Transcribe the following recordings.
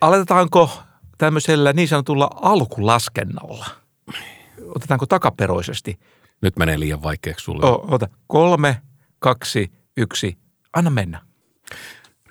aloitetaanko tämmöisellä niin sanotulla alkulaskennalla? Otetaanko takaperoisesti? Nyt menee liian vaikeaksi sulle. O, ota. Kolme, kaksi, yksi. Anna mennä.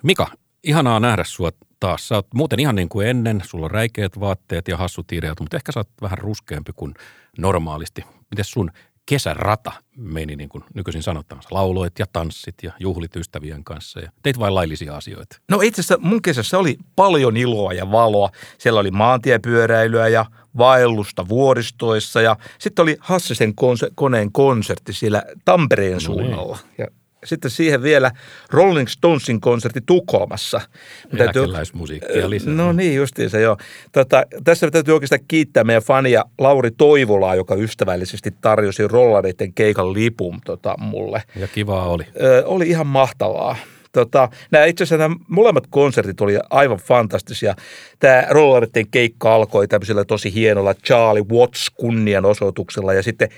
Mika, ihanaa nähdä sua taas. Sä oot muuten ihan niin kuin ennen. Sulla on räikeät vaatteet ja hassut ideat, mutta ehkä sä oot vähän ruskeampi kuin normaalisti. Miten sun kesärata meni niin kuin nykyisin sanottamassa. Lauloit ja tanssit ja juhlit ystävien kanssa ja teit vain laillisia asioita. No itse asiassa mun kesässä oli paljon iloa ja valoa. Siellä oli maantiepyöräilyä ja vaellusta vuoristoissa ja sitten oli Hassisen konse- koneen konsertti siellä Tampereen no suunnalla. Niin. Ja sitten siihen vielä Rolling Stonesin konsertti Tukholmassa. Eläkeläismusiikkia lisää. No niin, justiinsa joo. Tota, tässä täytyy oikeastaan kiittää meidän fania Lauri Toivolaa, joka ystävällisesti tarjosi rollareiden keikan lipun tota, mulle. Ja kivaa oli. Ö, oli ihan mahtavaa. Tota, nämä itse asiassa nämä molemmat konsertit oli aivan fantastisia. Tämä rollareiden keikka alkoi tämmöisellä tosi hienolla Charlie Watts kunnianosoituksella ja sitten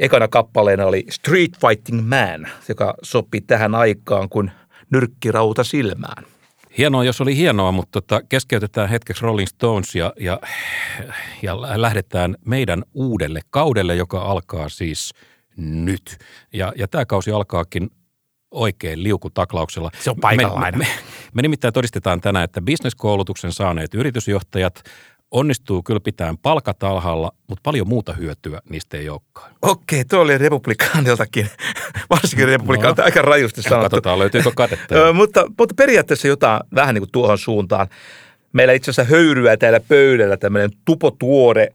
Ekana kappaleena oli Street Fighting Man, joka sopi tähän aikaan kuin nyrkkirauta silmään. Hienoa, jos oli hienoa, mutta tota, keskeytetään hetkeksi Rolling Stones ja, ja, ja lähdetään meidän uudelle kaudelle, joka alkaa siis nyt. Ja, ja tämä kausi alkaakin oikein liukutaklauksella. Se on paikallaan. Me, me, me nimittäin todistetaan tänään, että bisneskoulutuksen saaneet yritysjohtajat onnistuu kyllä pitämään palkat alhaalla, mutta paljon muuta hyötyä niistä ei olekaan. Okei, tuo oli republikaaniltakin, varsinkin republikaanilta no, aika rajusti sanottu. Katsotaan, löytyykö katetta. mutta, mutta periaatteessa jotain vähän niin kuin tuohon suuntaan. Meillä itse asiassa höyryä täällä pöydällä tämmöinen tupotuore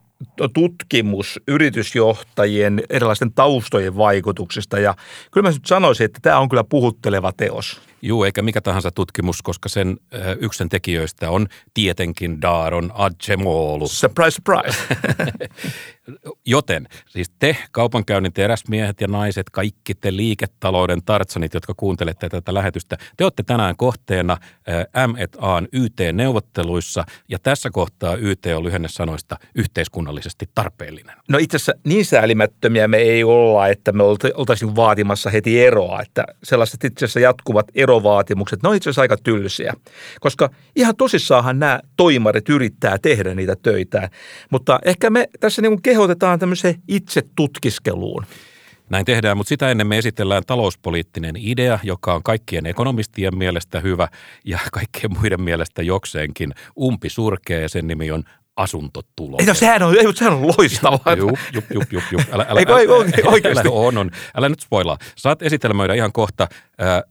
tutkimus yritysjohtajien erilaisten taustojen vaikutuksista. Ja kyllä mä nyt sanoisin, että tämä on kyllä puhutteleva teos. Juu, eikä mikä tahansa tutkimus, koska sen yksen tekijöistä on tietenkin Daron Adjemolu. Surprise, surprise. Joten siis te kaupankäynnin teräsmiehet ja naiset, kaikki te liiketalouden tartsanit, jotka kuuntelette tätä lähetystä, te olette tänään kohteena M&A:n YT-neuvotteluissa ja tässä kohtaa YT on lyhenne sanoista yhteiskunnallisesti tarpeellinen. No itse asiassa niin säälimättömiä me ei olla, että me oltaisiin vaatimassa heti eroa, että sellaiset itse asiassa jatkuvat erovaatimukset, ne on itse asiassa aika tylsiä, koska ihan tosissaanhan nämä toimarit yrittää tehdä niitä töitä, mutta ehkä me tässä niin kehotetaan tämmöiseen itse tutkiskeluun. Näin tehdään, mutta sitä ennen me esitellään talouspoliittinen idea, joka on kaikkien ekonomistien mielestä hyvä ja kaikkien muiden mielestä jokseenkin umpisurkea ja sen nimi on asuntotulo. Ei, no, sehän on, ei, sehän on loistavaa. Jup, jup, jup, jup, jup. Älä, älä, älä, älä, oikeasti. Älä, on, on. älä nyt spoilaa. Saat esitelmöidä ihan kohta, äh,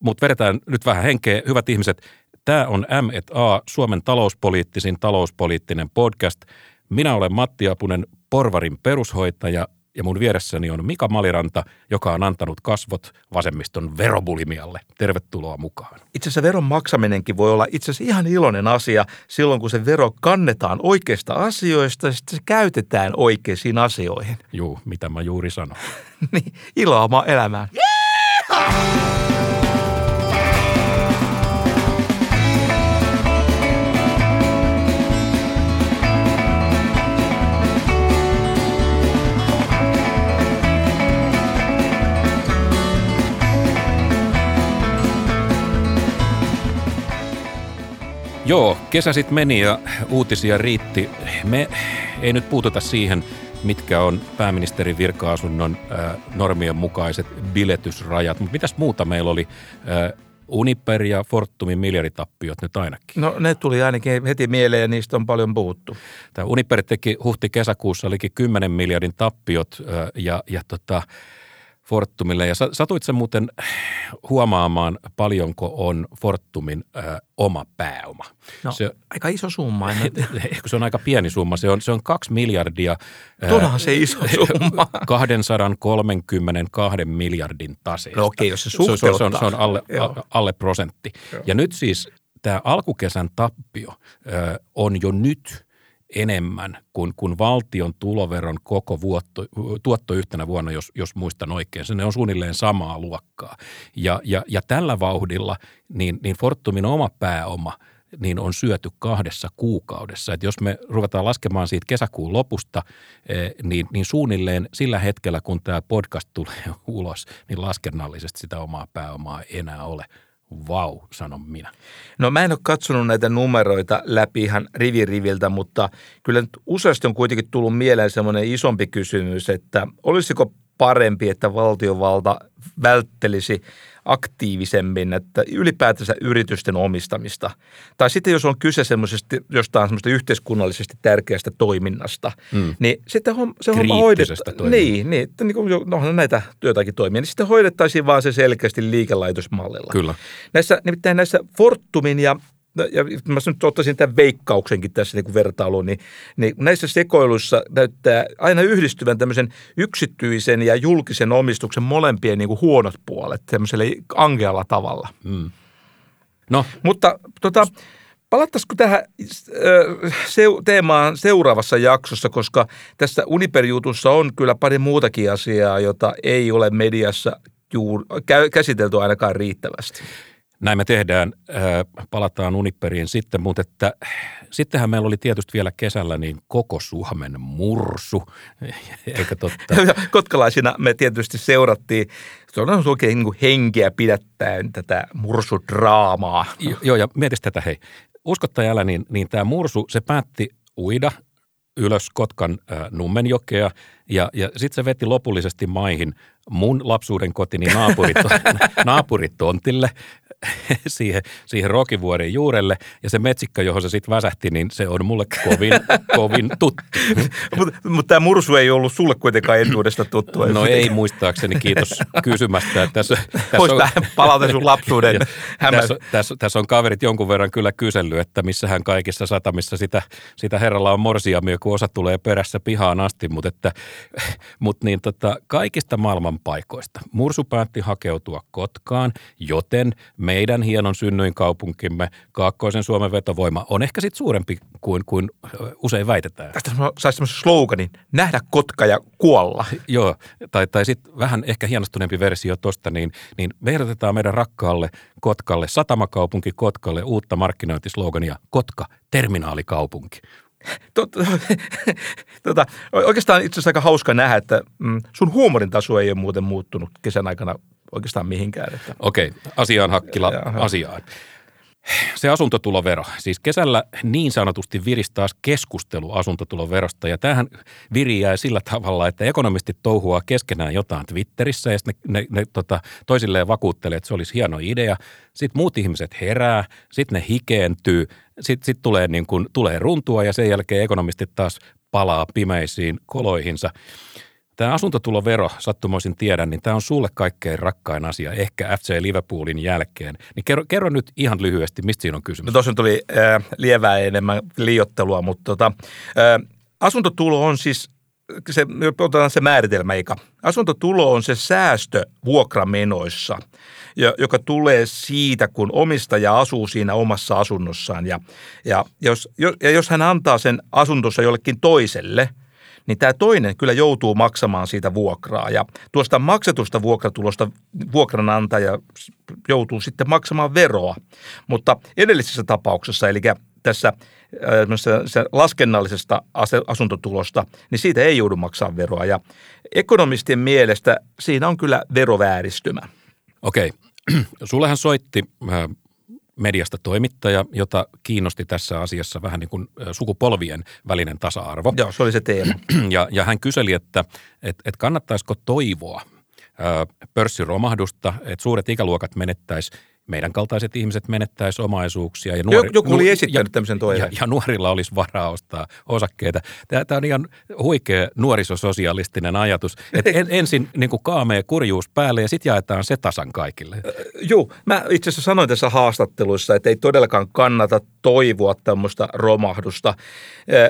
mutta vedetään nyt vähän henkeä. Hyvät ihmiset, tämä on M&A, Suomen talouspoliittisin talouspoliittinen podcast – minä olen Matti Apunen, Porvarin perushoitaja ja mun vieressäni on Mika Maliranta, joka on antanut kasvot vasemmiston verobulimialle. Tervetuloa mukaan. Itse asiassa veron maksaminenkin voi olla itse asiassa ihan iloinen asia silloin, kun se vero kannetaan oikeista asioista ja sitten se käytetään oikeisiin asioihin. Juu, mitä mä juuri sanoin. niin, iloa elämään. Yeah! Joo, kesä sitten meni ja uutisia riitti. Me ei nyt puututa siihen, mitkä on pääministerin virka-asunnon äh, normien mukaiset biletysrajat, mutta mitäs muuta meillä oli? Äh, Uniper ja Fortumin miljarditappiot nyt ainakin. No ne tuli ainakin heti mieleen ja niistä on paljon puhuttu. Tämä Uniper teki huhti-kesäkuussa olikin 10 miljardin tappiot äh, ja, ja tota, Fortumille. Ja satuit sä muuten huomaamaan, paljonko on Fortumin ö, oma pääoma? No, se, aika iso summa. se on aika pieni summa. Se on, se on kaksi miljardia. Todahan se iso summa. 232 miljardin taseesta. No okei, jos se suhteuttaa. Se, on, se on alle, alle prosentti. Joo. Ja nyt siis tämä alkukesän tappio ö, on jo nyt – enemmän kuin, kuin valtion tuloveron koko vuotto, tuotto yhtenä vuonna, jos, jos muistan oikein. Se on suunnilleen samaa luokkaa. Ja, ja, ja tällä vauhdilla niin, niin Fortumin oma pääoma niin on syöty kahdessa kuukaudessa. Et jos me ruvetaan laskemaan siitä kesäkuun lopusta, eh, niin, niin suunnilleen sillä hetkellä, kun tämä podcast tulee ulos, niin laskennallisesti sitä omaa pääomaa ei enää ole vau, sanon minä. No mä en ole katsonut näitä numeroita läpi ihan riviriviltä, mutta kyllä nyt useasti on kuitenkin tullut mieleen semmoinen isompi kysymys, että olisiko parempi, että valtiovalta välttelisi aktiivisemmin, että ylipäätänsä yritysten omistamista. Tai sitten jos on kyse semmoisesta, jostain semmoista yhteiskunnallisesti tärkeästä toiminnasta, mm. niin sitten se homma hoidetaan. Niin, niin, että niin kuin, no, näitä jotakin toimia, niin sitten hoidettaisiin vaan se selkeästi liikelaitosmallilla. Kyllä. Näissä, nimittäin näissä Fortumin ja No, ja mä nyt ottaisin tämän veikkauksenkin tässä niin kuin vertailuun, niin, niin näissä sekoiluissa näyttää aina yhdistyvän tämmöisen yksityisen ja julkisen omistuksen molempien niin kuin huonot puolet tämmöisellä angealla tavalla. Mm. No. Mutta tota, palattaisiko tähän se, teemaan seuraavassa jaksossa, koska tässä Uniper-jutussa on kyllä pari muutakin asiaa, jota ei ole mediassa juur, käsitelty ainakaan riittävästi. Näin me tehdään, palataan Uniperiin sitten, mutta että, sittenhän meillä oli tietysti vielä kesällä niin koko Suomen mursu, eikä totta. Kotkalaisina me tietysti seurattiin, se on oikein niin henkeä pidättäen tätä mursudraamaa. Joo, ja mietis tätä, hei, uskottajallä niin, niin tämä mursu, se päätti uida ylös Kotkan äh, Nummenjokea ja, ja sitten se veti lopullisesti maihin mun lapsuuden kotini naapurit, naapuritontille siihen, siihen Rokivuoren juurelle ja se metsikka, johon se sitten väsähti, niin se on mulle kovin, kovin tuttu. Mutta mut tämä mursu ei ollut sulle kuitenkaan entuudesta tuttu. No ei muistaakseni, kiitos kysymästä. Tässä, tässä Voisi vähän palata sun lapsuuden tässä, tässä, tässä, on kaverit jonkun verran kyllä kysellyt, että missähän kaikissa satamissa sitä, sitä herralla on morsiamia, kun osa tulee perässä pihaan asti, mutta että, mut niin tota, kaikista maailman paikoista mursu päätti hakeutua Kotkaan, joten me meidän hienon synnyinkaupunkimme, Kaakkoisen Suomen vetovoima, on ehkä sitten suurempi kuin, kuin usein väitetään. Tästä saisi semmoisen sloganin, nähdä kotka ja kuolla. Joo, tai, tai sitten vähän ehkä hienostuneempi versio tuosta, niin, niin me ehdotetaan meidän rakkaalle Kotkalle, satamakaupunki Kotkalle uutta markkinointislogania, Kotka, terminaalikaupunki. Tota, oikeastaan itse asiassa aika hauska nähdä, että mm, sun huumorin taso ei ole muuten muuttunut kesän aikana oikeastaan mihinkään. Että. Okei, asiaan Hakkila, Jaha. asiaan. Se asuntotulovero. Siis kesällä niin sanotusti virisi taas keskustelu asuntotuloverosta ja tähän viriää sillä tavalla, että ekonomistit touhuaa keskenään jotain Twitterissä ja ne, ne, ne tota, toisilleen vakuuttelee, että se olisi hieno idea. Sitten muut ihmiset herää, sitten ne hikeentyy, sitten sit tulee, niin kun, tulee runtua ja sen jälkeen ekonomistit taas palaa pimeisiin koloihinsa. Tämä asuntotulovero, sattumoisin tiedän, niin tämä on sulle kaikkein rakkain asia, ehkä FC Liverpoolin jälkeen. Niin kerro, kerro nyt ihan lyhyesti, mistä siinä on kysymys? No tuossa tuli äh, lievää enemmän liiottelua, mutta tota, äh, asuntotulo on siis, se, otetaan se määritelmä, eikä. Asuntotulo on se säästö vuokramenoissa, joka tulee siitä, kun omistaja asuu siinä omassa asunnossaan. Ja, ja, jos, ja jos hän antaa sen asuntonsa jollekin toiselle – niin tämä toinen kyllä joutuu maksamaan siitä vuokraa. Ja tuosta maksetusta vuokratulosta vuokranantaja joutuu sitten maksamaan veroa. Mutta edellisessä tapauksessa, eli tässä äh, laskennallisesta asuntotulosta, niin siitä ei joudu maksaa veroa. Ja ekonomistien mielestä siinä on kyllä verovääristymä. Okei. Sullehan soitti äh, mediasta toimittaja, jota kiinnosti tässä asiassa vähän niin kuin sukupolvien välinen tasa-arvo. Joo, se oli se teema. Ja, ja hän kyseli, että et, et kannattaisiko toivoa pörssiromahdusta, että suuret ikäluokat menettäisi meidän kaltaiset ihmiset menettäisi omaisuuksia. Ja nuori, Joku oli esittänyt ja, tämmöisen toiveen. Ja, ja nuorilla olisi varaa ostaa osakkeita. Tämä, tämä on ihan huikea nuorisososialistinen ajatus, että en, ensin niin kuin kaamea kurjuus päälle ja sitten jaetaan se tasan kaikille. Äh, joo, mä itse asiassa sanoin tässä haastatteluissa, että ei todellakaan kannata toivoa tämmöistä romahdusta.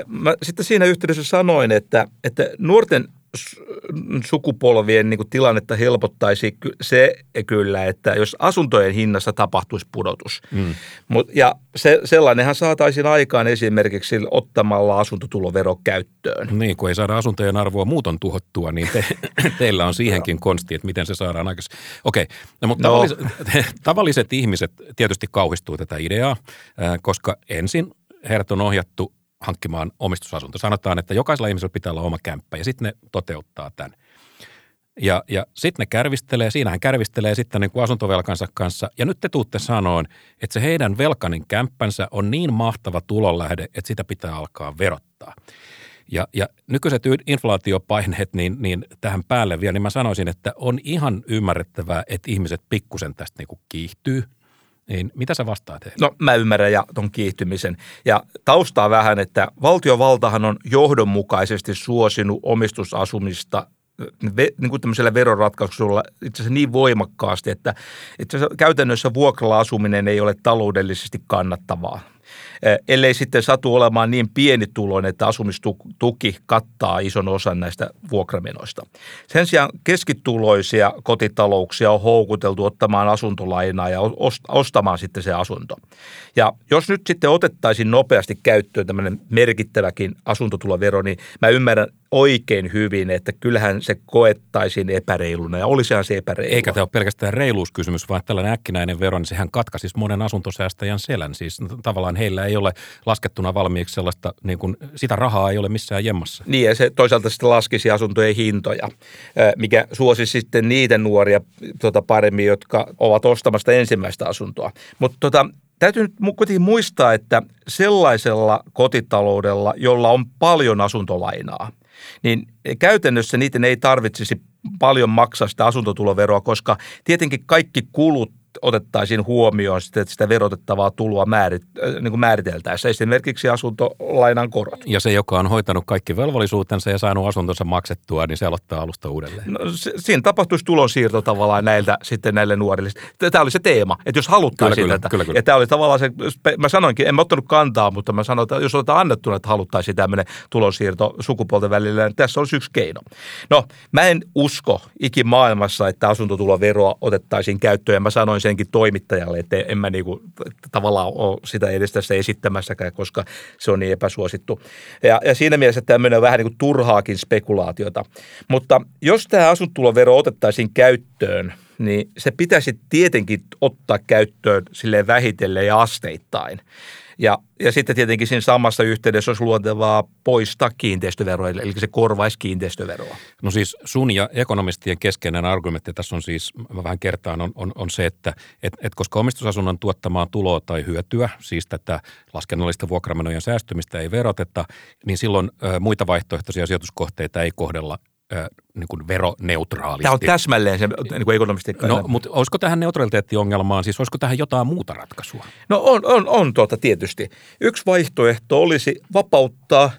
Mä sitten siinä yhteydessä sanoin, että, että nuorten sukupolvien niin kuin tilannetta helpottaisi se kyllä, että jos asuntojen hinnassa tapahtuisi pudotus. Mm. Mut, ja se, sellainenhan saataisiin aikaan esimerkiksi ottamalla asuntotulovero käyttöön. Niin, kun ei saada asuntojen arvoa muuton tuhottua, niin te, teillä on siihenkin konsti, että miten se saadaan aikaisemmin. Okei, no, mutta no. Tavalliset, tavalliset ihmiset tietysti kauhistuu tätä ideaa, koska ensin heidät on ohjattu hankkimaan omistusasunto. Sanotaan, että jokaisella ihmisellä pitää olla oma kämppä ja sitten ne toteuttaa tämän. Ja, ja sitten ne kärvistelee, siinähän kärvistelee sitten niin kuin asuntovelkansa kanssa. Ja nyt te tuutte sanoon, että se heidän velkanin kämppänsä on niin mahtava tulonlähde, että sitä pitää alkaa verottaa. Ja, ja nykyiset inflaatiopaineet niin, niin tähän päälle vielä, niin mä sanoisin, että on ihan ymmärrettävää, että ihmiset pikkusen tästä niin kuin kiihtyy. Niin mitä sä vastaat heille? No mä ymmärrän ja ton kiihtymisen. Ja taustaa vähän, että valtiovaltahan on johdonmukaisesti suosinut omistusasumista niin kuin tämmöisellä veroratkaisulla itse asiassa niin voimakkaasti, että itse käytännössä vuokralla asuminen ei ole taloudellisesti kannattavaa ellei sitten satu olemaan niin pienituloinen, että asumistuki kattaa ison osan näistä vuokramenoista. Sen sijaan keskituloisia kotitalouksia on houkuteltu ottamaan asuntolainaa ja ostamaan sitten se asunto. Ja jos nyt sitten otettaisiin nopeasti käyttöön tämmöinen merkittäväkin asuntotulovero, niin mä ymmärrän oikein hyvin, että kyllähän se koettaisiin epäreiluna ja olisihan se epäreilu. Eikä tämä ole pelkästään reiluuskysymys, vaan tällainen äkkinäinen vero, niin sehän katkaisisi monen asuntosäästäjän selän. Siis tavallaan heillä ei ole laskettuna valmiiksi sellaista, niin kuin, sitä rahaa ei ole missään jemmassa. Niin ja se toisaalta sitten laskisi asuntojen hintoja, mikä suosi sitten niitä nuoria tuota, paremmin, jotka ovat ostamasta ensimmäistä asuntoa. Mutta tota, Täytyy nyt kuitenkin muistaa, että sellaisella kotitaloudella, jolla on paljon asuntolainaa, niin käytännössä niiden ei tarvitsisi paljon maksaa sitä asuntotuloveroa, koska tietenkin kaikki kulut otettaisiin huomioon sitä, sitä verotettavaa tuloa määrit, äh, niin kuin määriteltäessä, esimerkiksi asuntolainan korot. Ja se, joka on hoitanut kaikki velvollisuutensa ja saanut asuntonsa maksettua, niin se aloittaa alusta uudelleen. No, se, siinä tapahtuisi tulonsiirto tavallaan näiltä sitten näille nuorille. Tämä oli se teema, että jos haluttaisiin kyllä, tätä. Kyllä, kyllä. Ja tämä oli tavallaan se, mä sanoinkin, en mä ottanut kantaa, mutta mä sanoin, että jos otetaan annettuna, että haluttaisiin tämmöinen tulonsiirto sukupuolten välillä, niin tässä olisi yksi keino. No, mä en usko ikimaailmassa, että asuntotuloveroa otettaisiin käyttöön. Ja mä sanoin senkin toimittajalle, että en mä niinku tavallaan ole sitä edes tässä esittämässäkään, koska se on niin epäsuosittu. Ja, ja siinä mielessä tämmöinen on vähän niin kuin turhaakin spekulaatiota. Mutta jos tämä asuntulovero otettaisiin käyttöön, niin se pitäisi tietenkin ottaa käyttöön sille vähitellen ja asteittain. Ja, ja sitten tietenkin siinä samassa yhteydessä olisi luontevaa poistaa kiinteistöveroa, eli se korvaisi kiinteistöveroa. No siis sun ja ekonomistien keskeinen argumentti tässä on siis, mä vähän kertaan, on, on, on se, että et, et koska omistusasunnon tuottamaa tuloa tai hyötyä, siis tätä laskennollista vuokramenojen säästymistä ei veroteta, niin silloin ö, muita vaihtoehtoisia sijoituskohteita ei kohdella niin kuin veroneutraalisti. Tämä on täsmälleen se niin kuin ekonomistiikka. No, mutta olisiko tähän neutraliteettiongelmaan, siis olisiko tähän jotain muuta ratkaisua? No on, on, on tuota tietysti. Yksi vaihtoehto olisi vapauttaa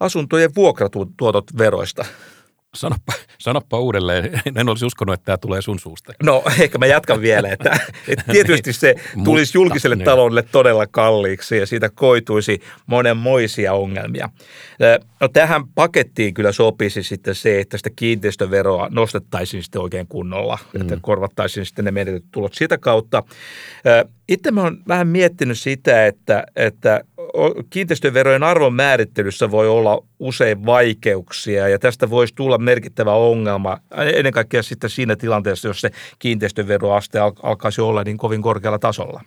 asuntojen vuokratuotot veroista. Sanoppa, sanoppa uudelleen. En olisi uskonut, että tämä tulee sun suusta. No ehkä mä jatkan vielä, että, että tietysti se tulisi julkiselle niin. taloudelle todella kalliiksi ja siitä koituisi monenmoisia ongelmia. No tähän pakettiin kyllä sopisi sitten se, että sitä kiinteistöveroa nostettaisiin sitten oikein kunnolla, mm. että korvattaisiin sitten ne menetetyt tulot sitä kautta. Itse mä oon vähän miettinyt sitä, että, että kiinteistöverojen arvon määrittelyssä voi olla usein vaikeuksia ja tästä voisi tulla merkittävä ongelma ennen kaikkea sitten siinä tilanteessa, jos se kiinteistöveroaste alkaisi olla niin kovin korkealla tasolla.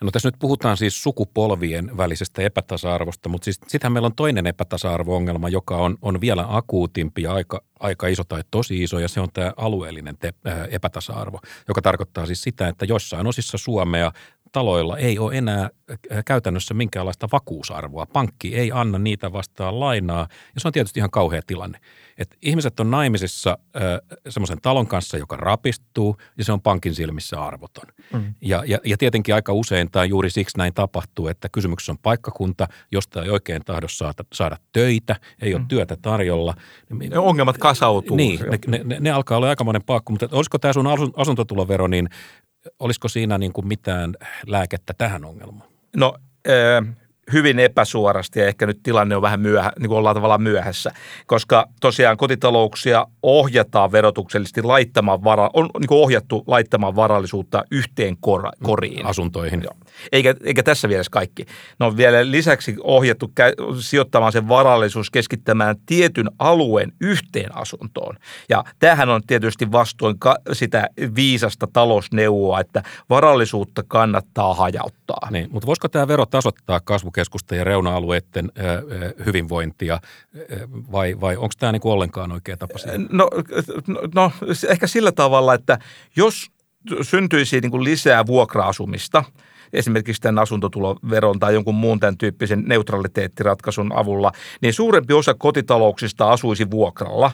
No tässä nyt puhutaan siis sukupolvien välisestä epätasa-arvosta, mutta siis sittenhän meillä on toinen epätasa-arvo-ongelma, joka on, on vielä akuutimpi ja aika, aika iso tai tosi iso, ja se on tämä alueellinen te, äh, epätasa-arvo, joka tarkoittaa siis sitä, että jossain osissa Suomea taloilla ei ole enää äh, käytännössä minkäänlaista vakuusarvoa. Pankki ei anna niitä vastaan lainaa, ja se on tietysti ihan kauhea tilanne. Et ihmiset on naimisissa äh, semmoisen talon kanssa, joka rapistuu, ja se on pankin silmissä arvoton. Mm. Ja, ja, ja tietenkin aika usein tai juuri siksi näin tapahtuu, että kysymyksessä on paikkakunta, josta ei oikein tahdo saada, saada töitä, ei ole mm. työtä tarjolla. Ne ongelmat kasautuu. Niin, ne, ne, ne alkaa olla aikamoinen paakku, mutta olisiko tämä sun asuntotulovero, niin olisiko siinä niin kuin mitään lääkettä tähän ongelmaan? No hyvin epäsuorasti ja ehkä nyt tilanne on vähän myöhä, niin kuin ollaan tavallaan myöhässä, koska tosiaan kotitalouksia ohjataan verotuksellisesti laittamaan vara, on niin kuin ohjattu laittamaan varallisuutta yhteen kor, koriin. Asuntoihin. Joo. Eikä, eikä tässä mielessä kaikki. Ne on vielä lisäksi ohjattu kä- sijoittamaan sen varallisuus keskittämään tietyn alueen yhteen asuntoon. Ja tämähän on tietysti vastoin ka- sitä viisasta talousneuvoa, että varallisuutta kannattaa hajauttaa. Niin, mutta voisiko tämä vero tasoittaa kasvu kasvukeskusten ja reuna-alueiden hyvinvointia vai, vai onko tämä niin ollenkaan oikea tapa? No, no, no ehkä sillä tavalla, että jos syntyisi niin kuin lisää vuokra-asumista – esimerkiksi tämän asuntotuloveron tai jonkun muun tämän tyyppisen neutraliteettiratkaisun avulla, niin suurempi osa kotitalouksista asuisi vuokralla.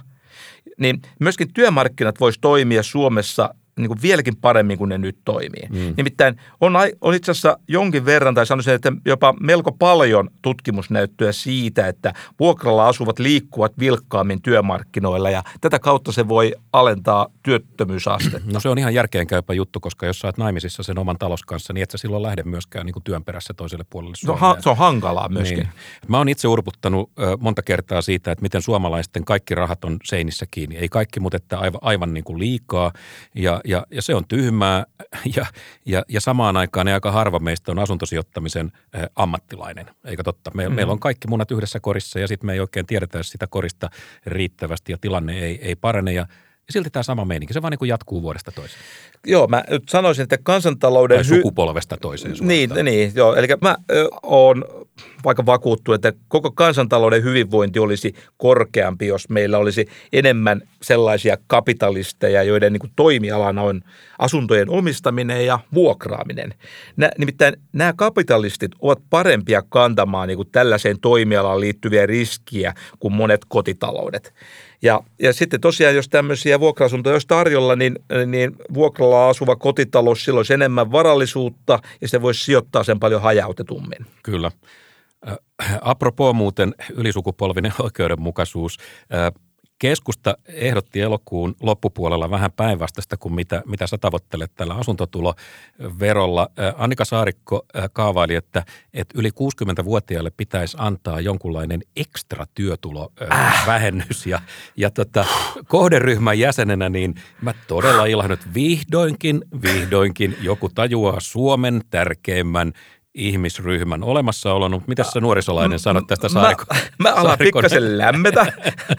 Niin myöskin työmarkkinat voisi toimia Suomessa niin kuin vieläkin paremmin kuin ne nyt toimii. Mm. Nimittäin on, on itse asiassa jonkin verran, tai sanoisin, että jopa melko paljon tutkimusnäyttöä siitä, että vuokralla asuvat liikkuvat vilkkaammin työmarkkinoilla ja tätä kautta se voi alentaa työttömyysastetta. No se on ihan järkeenkäypä juttu, koska jos sä oot naimisissa sen oman talos kanssa, niin et sä silloin lähde myöskään niin kuin työn perässä toiselle puolelle No, ha, se on hankalaa myöskin. Niin. Mä oon itse urputtanut ö, monta kertaa siitä, että miten suomalaisten kaikki rahat on seinissä kiinni. Ei kaikki, mutta että aivan, aivan niin kuin liikaa. Ja, ja, ja se on tyhmää ja, ja, ja samaan aikaan aika harva meistä on asuntosijoittamisen äh, ammattilainen, eikö totta? Me, mm. Meillä on kaikki munat yhdessä korissa ja sitten me ei oikein tiedetä sitä korista riittävästi ja tilanne ei, ei parane ja ja silti tämä sama meininki, se vaan niin kuin jatkuu vuodesta toiseen. Joo, mä sanoisin, että kansantalouden... Tai sukupolvesta toiseen Niin, niin, joo. Eli mä oon vaikka vakuuttunut, että koko kansantalouden hyvinvointi olisi korkeampi, jos meillä olisi enemmän sellaisia kapitalisteja, joiden niin toimialana on asuntojen omistaminen ja vuokraaminen. Nä, nimittäin nämä kapitalistit ovat parempia kantamaan niin tällaiseen toimialaan liittyviä riskiä kuin monet kotitaloudet. Ja, ja sitten tosiaan, jos tämmöisiä vuokra-asuntoja olisi tarjolla, niin, niin vuokralla asuva kotitalous silloin olisi enemmän varallisuutta ja se voisi sijoittaa sen paljon hajautetummin. Kyllä. Äh, apropos muuten ylisukupolvinen oikeudenmukaisuus. Äh, Keskusta ehdotti elokuun loppupuolella vähän päinvastaista kuin mitä, mitä sä tavoittelet tällä asuntotuloverolla. Annika Saarikko kaavaili, että, että yli 60-vuotiaille pitäisi antaa jonkunlainen ekstra työtulovähennys. Äh. Ja, ja tota, kohderyhmän jäsenenä niin mä todella ilahdun, että vihdoinkin, vihdoinkin joku tajuaa Suomen tärkeimmän ihmisryhmän olemassaolon, mutta mitä sä nuorisolainen sanot tästä Saariko? Mä, mä alan pikkasen lämmetä,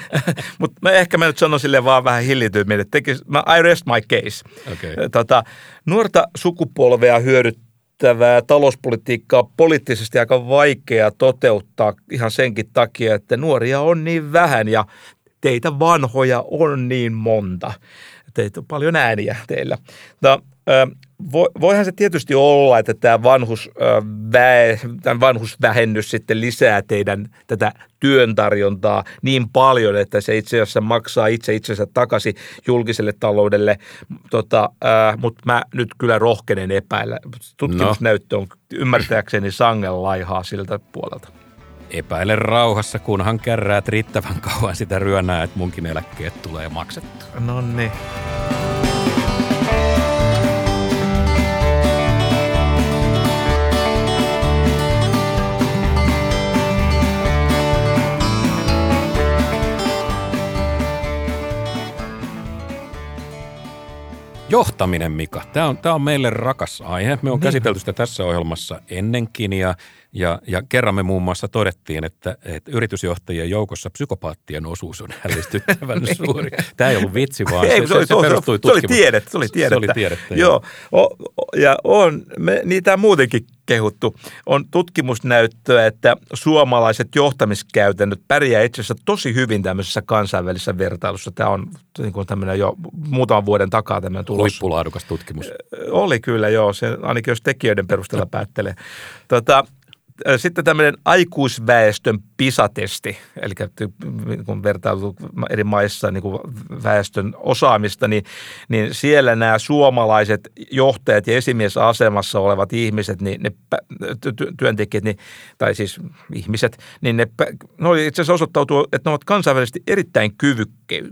mutta mä ehkä mä nyt sanon sille vaan vähän hillitymmin, että tekis, mä, I rest my case. Okay. Tota, nuorta sukupolvea hyödyttävää talouspolitiikkaa on poliittisesti aika vaikea toteuttaa ihan senkin takia, että nuoria on niin vähän ja teitä vanhoja on niin monta. Teitä on paljon ääniä teillä. No, voihan se tietysti olla, että tämä vanhus, tämän vanhusvähennys sitten lisää teidän tätä työn tarjontaa niin paljon, että se itse asiassa maksaa itse itsensä takaisin julkiselle taloudelle, tota, mutta mä nyt kyllä rohkenen epäillä. Tutkimusnäyttö on ymmärtääkseni sangen laihaa siltä puolelta. Epäile rauhassa, kunhan kärräät riittävän kauan sitä ryönää, että munkin eläkkeet tulee maksettu. No niin. Johtaminen, Mika. Tämä on, tämä on meille rakas aihe. Me on niin. käsitelty sitä tässä ohjelmassa ennenkin ja, ja, ja kerran me muun muassa todettiin, että, että yritysjohtajien joukossa psykopaattien osuus on hällistyttävän niin. suuri. Tämä ei ollut vitsi, vaan ei, se, se, se, se perustui se, oli tiedettä. Se oli tiedettä. Se oli tiedettä joo. joo. O, ja on, me, niitä muutenkin kehuttu. On tutkimusnäyttöä, että suomalaiset johtamiskäytännöt pärjää itse asiassa tosi hyvin tämmöisessä kansainvälisessä vertailussa. Tämä on niin kuin tämmöinen jo muutaman vuoden takaa tämmöinen tulos. Huippulaadukas tutkimus. Oli kyllä, joo. Se ainakin jos tekijöiden perusteella päättelee. Tota, sitten tämmöinen aikuisväestön pisatesti, eli kun vertailu eri maissa niin kuin väestön osaamista, niin, niin siellä nämä suomalaiset johtajat ja esimiesasemassa olevat ihmiset, niin ne työntekijät, niin, tai siis ihmiset, niin ne, no itse asiassa osoittautuu, että ne ovat kansainvälisesti erittäin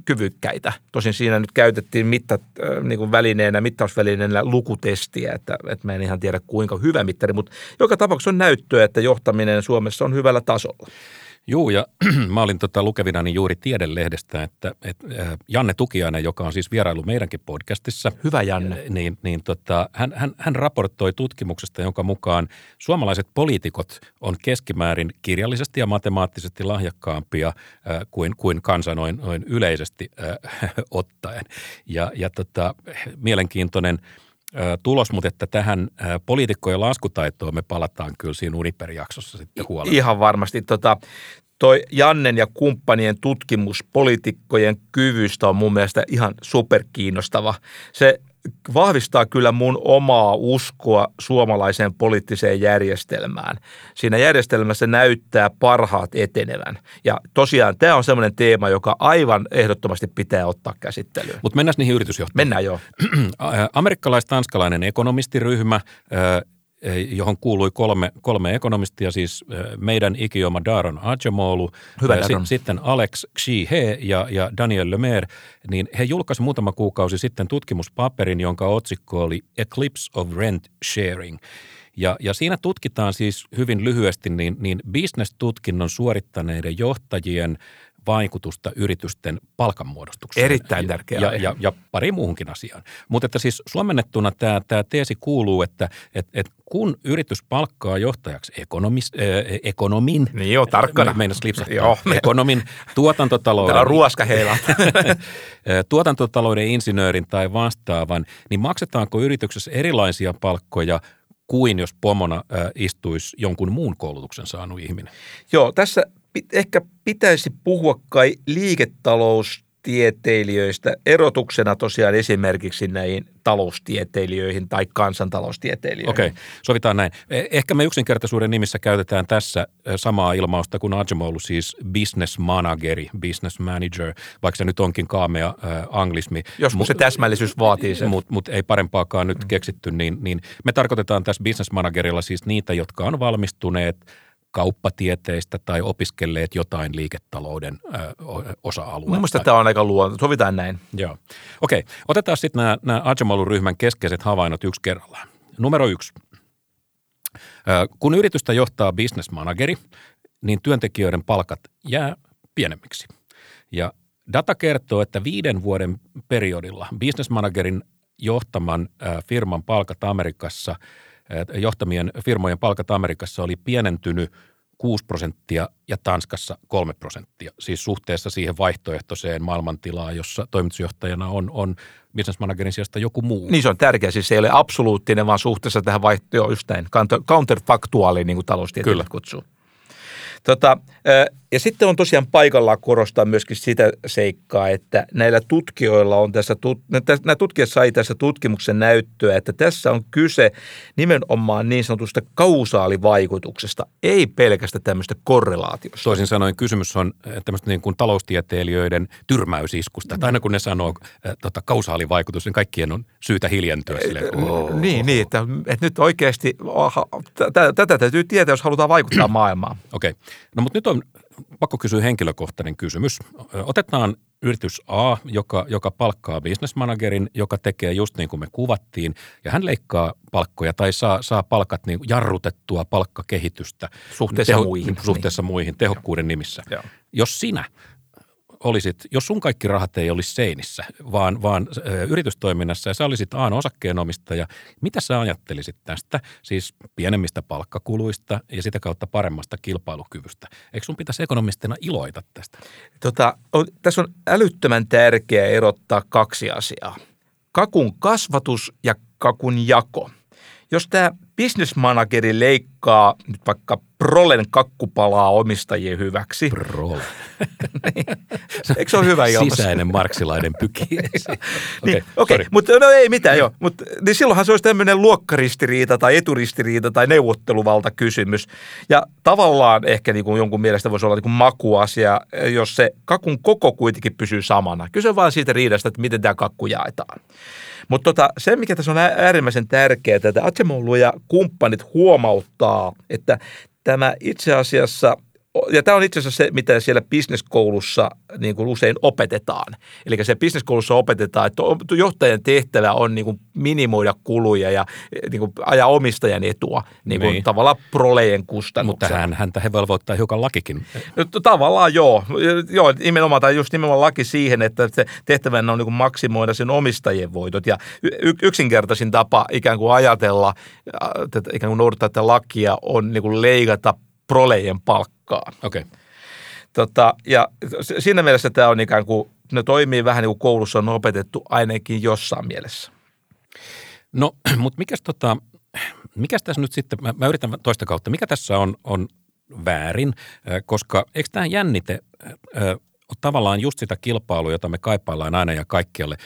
kyvykkäitä. Tosin siinä nyt käytettiin mittat, niin kuin välineenä, mittausvälineenä lukutestiä, että, että mä en ihan tiedä kuinka hyvä mittari, mutta joka tapauksessa on näyttöä, että johtaminen Suomessa on hyvällä tasolla. Joo, ja mä olin tota lukevinani juuri Tiedelehdestä, että, että Janne Tukiainen, joka on siis vierailu meidänkin podcastissa. Hyvä Janne. Niin, niin tota, hän, hän, hän raportoi tutkimuksesta, jonka mukaan suomalaiset poliitikot on keskimäärin kirjallisesti ja matemaattisesti lahjakkaampia äh, kuin, kuin kansa noin, noin yleisesti äh, ottaen. Ja, ja tota, mielenkiintoinen – tulos, mutta että tähän poliitikkojen laskutaitoon me palataan kyllä siinä Uniper-jaksossa sitten huolella. Ihan varmasti. Tota, toi Jannen ja kumppanien tutkimus poliitikkojen kyvystä on mun mielestä ihan superkiinnostava. Se vahvistaa kyllä mun omaa uskoa suomalaiseen poliittiseen järjestelmään. Siinä järjestelmässä näyttää parhaat etenevän. Ja tosiaan tämä on semmoinen teema, joka aivan ehdottomasti pitää ottaa käsittelyyn. Mutta mennään niihin yritysjohtajiin. Mennään joo. Amerikkalais-tanskalainen ekonomistiryhmä Eh, johon kuului kolme, kolme ekonomistia, siis eh, meidän ikioma Daron Acemoglu, Hyvä, eh, Daron. sitten Alex Xi-he ja, ja Daniel Lemaire, niin he julkaisivat muutama kuukausi sitten tutkimuspaperin, jonka otsikko oli Eclipse of Rent Sharing. Ja, ja siinä tutkitaan siis hyvin lyhyesti niin, niin business-tutkinnon suorittaneiden johtajien vaikutusta yritysten palkanmuodostukseen. Erittäin tärkeää. Ja, ja, ja pari muuhunkin asiaan. Mutta että siis suomennettuna tämä, tämä teesi kuuluu, että et, et kun yritys palkkaa johtajaksi ekonomis, äh, ekonomin. Niin joo, tarkkana. Meinas joo. Ekonomin tuotantotalouden. Täällä on ruoska tuotantotalouden insinöörin tai vastaavan, niin maksetaanko yrityksessä erilaisia palkkoja kuin jos pomona äh, istuisi jonkun muun koulutuksen saanut ihminen? Joo, tässä ehkä pitäisi puhua kai liiketaloustieteilijöistä erotuksena tosiaan esimerkiksi näihin taloustieteilijöihin tai kansantaloustieteilijöihin. Okei, okay, sovitaan näin. E, ehkä me yksinkertaisuuden nimissä käytetään tässä e, samaa ilmausta kuin Ajemolu, siis business manageri, business manager, vaikka se nyt onkin kaamea äh, anglismi. Jos mut, se täsmällisyys vaatii sen. Mutta mut ei parempaakaan nyt keksitty, niin, niin me tarkoitetaan tässä business managerilla siis niitä, jotka on valmistuneet – kauppatieteistä tai opiskelleet jotain liiketalouden osa-aluetta. Mielestäni tämä on aika luonto. Sovitaan näin. Joo. Okei. Otetaan sitten nämä, nämä Ajamalun-ryhmän keskeiset havainnot yksi kerrallaan. Numero yksi. Kun yritystä johtaa business manageri, niin työntekijöiden palkat jää pienemmiksi. Ja data kertoo, että viiden vuoden periodilla business managerin johtaman firman palkat Amerikassa – johtamien firmojen palkat Amerikassa oli pienentynyt 6 prosenttia ja Tanskassa 3 prosenttia, siis suhteessa siihen vaihtoehtoiseen maailmantilaan, jossa toimitusjohtajana on, on business managerin sijasta joku muu. Niin se on tärkeä, siis se ei ole absoluuttinen, vaan suhteessa tähän vaihtoehtoon just näin, counterfaktuaaliin, niin kuin taloustieteilijät kutsuu. Tota, ja sitten on tosiaan paikallaan korostaa myöskin sitä seikkaa, että näillä tutkijoilla on tässä, nämä tutkijat sai tässä tutkimuksen näyttöä, että tässä on kyse nimenomaan niin sanotusta kausaalivaikutuksesta, ei pelkästä tämmöistä korrelaatiosta. Toisin sanoen kysymys on tämmöistä niin kuin taloustieteilijöiden tyrmäysiskusta. Että aina kun ne sanoo äh, tota, kausaalivaikutus, niin kaikkien on syytä hiljentyä silleen. Oh. Niin, niin että, että nyt oikeasti tätä täytyy tietää, jos halutaan vaikuttaa maailmaan. Okei. Okay. No mutta nyt on pakko kysyä henkilökohtainen kysymys. Otetaan yritys A, joka, joka palkkaa bisnesmanagerin, joka tekee just niin kuin me kuvattiin, ja hän leikkaa palkkoja tai saa, saa palkat niin jarrutettua palkkakehitystä. Suhteessa teho, muihin. Suhteessa niin. muihin, tehokkuuden nimissä. Joo. Jos sinä olisit, jos sun kaikki rahat ei olisi seinissä, vaan, vaan yritystoiminnassa ja sä olisit Aan osakkeenomistaja, mitä sä ajattelisit tästä, siis pienemmistä palkkakuluista ja sitä kautta paremmasta kilpailukyvystä? Eikö sun pitäisi ekonomistina iloita tästä? Tota, on, tässä on älyttömän tärkeää erottaa kaksi asiaa. Kakun kasvatus ja kakun jako. Jos tämä bisnesmanageri leikkaa nyt vaikka Prolen kakkupalaa omistajien hyväksi. Prole. niin. Eikö se ole hyvä ilmaisu? Sisäinen marksilainen pyki. Okei, okay, niin, okay. mutta no ei mitään joo. Mut, niin silloinhan se olisi tämmöinen luokkaristiriita tai eturistiriita tai neuvotteluvalta kysymys. Ja tavallaan ehkä niin kuin jonkun mielestä voisi olla niin kuin makuasia, jos se kakun koko kuitenkin pysyy samana. Kyse on vain siitä riidasta, että miten tämä kakku jaetaan. Mutta tota, se, mikä tässä on äärimmäisen tärkeää, että Atsemolu ja kumppanit huomauttaa, että tämä itse asiassa ja tämä on itse asiassa se, mitä siellä bisneskoulussa niin kuin usein opetetaan. Eli se bisneskoulussa opetetaan, että johtajan tehtävä on niin kuin minimoida kuluja ja niin kuin ajaa omistajan etua niin kuin niin. tavallaan prolejen kustannuksella. Mutta hän, häntä he velvoittaa hiukan lakikin. No, tavallaan joo. joo nimenomaan, tai just nimenomaan laki siihen, että se tehtävänä on niin kuin maksimoida sen omistajien voitot. Ja yksinkertaisin tapa ikään kuin ajatella, ikään kuin noudattaa tätä lakia on niin kuin leikata prolejen palkkaa. Okei. Okay. Tota, ja siinä mielessä tämä on ikään kuin, ne toimii vähän niin kuin koulussa on opetettu ainakin jossain mielessä. No, mutta mikäs, tota, mikäs tässä nyt sitten, mä, mä yritän toista kautta, mikä tässä on, on väärin, koska eikö tämä jännite on tavallaan just sitä kilpailua, jota me kaipaillaan aina ja kaikkialle.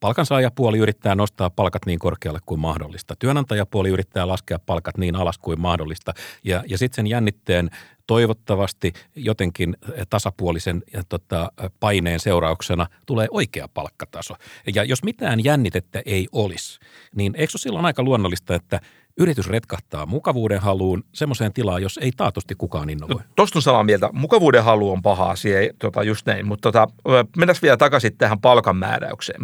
Palkansaajapuoli yrittää nostaa palkat niin korkealle kuin mahdollista. Työnantajapuoli yrittää laskea palkat niin alas kuin mahdollista. Ja, ja sitten sen jännitteen toivottavasti jotenkin tasapuolisen tota, paineen seurauksena tulee oikea palkkataso. Ja jos mitään jännitettä ei olisi, niin eikö ole silloin aika luonnollista, että – yritys retkahtaa mukavuuden haluun semmoiseen tilaan, jos ei taatusti kukaan innovoi. No, Tuosta on samaa mieltä. Mukavuuden halu on paha asia, tota, just näin. Mutta tota, mennään vielä takaisin tähän palkan määräykseen,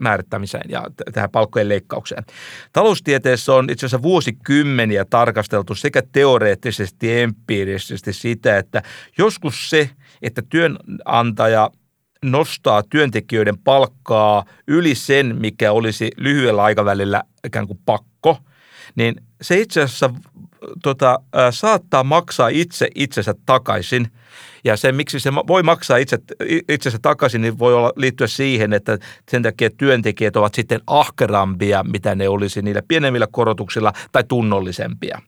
määrittämiseen ja tähän palkkojen leikkaukseen. Taloustieteessä on itse asiassa vuosikymmeniä tarkasteltu sekä teoreettisesti empiirisesti sitä, että joskus se, että työnantaja nostaa työntekijöiden palkkaa yli sen, mikä olisi lyhyellä aikavälillä ikään kuin pakko – niin se itse asiassa tota, saattaa maksaa itse itsensä takaisin. Ja se, miksi se voi maksaa itse, itsensä takaisin, niin voi olla liittyä siihen, että sen takia työntekijät ovat sitten ahkerampia, mitä ne olisi niillä pienemmillä korotuksilla tai tunnollisempia.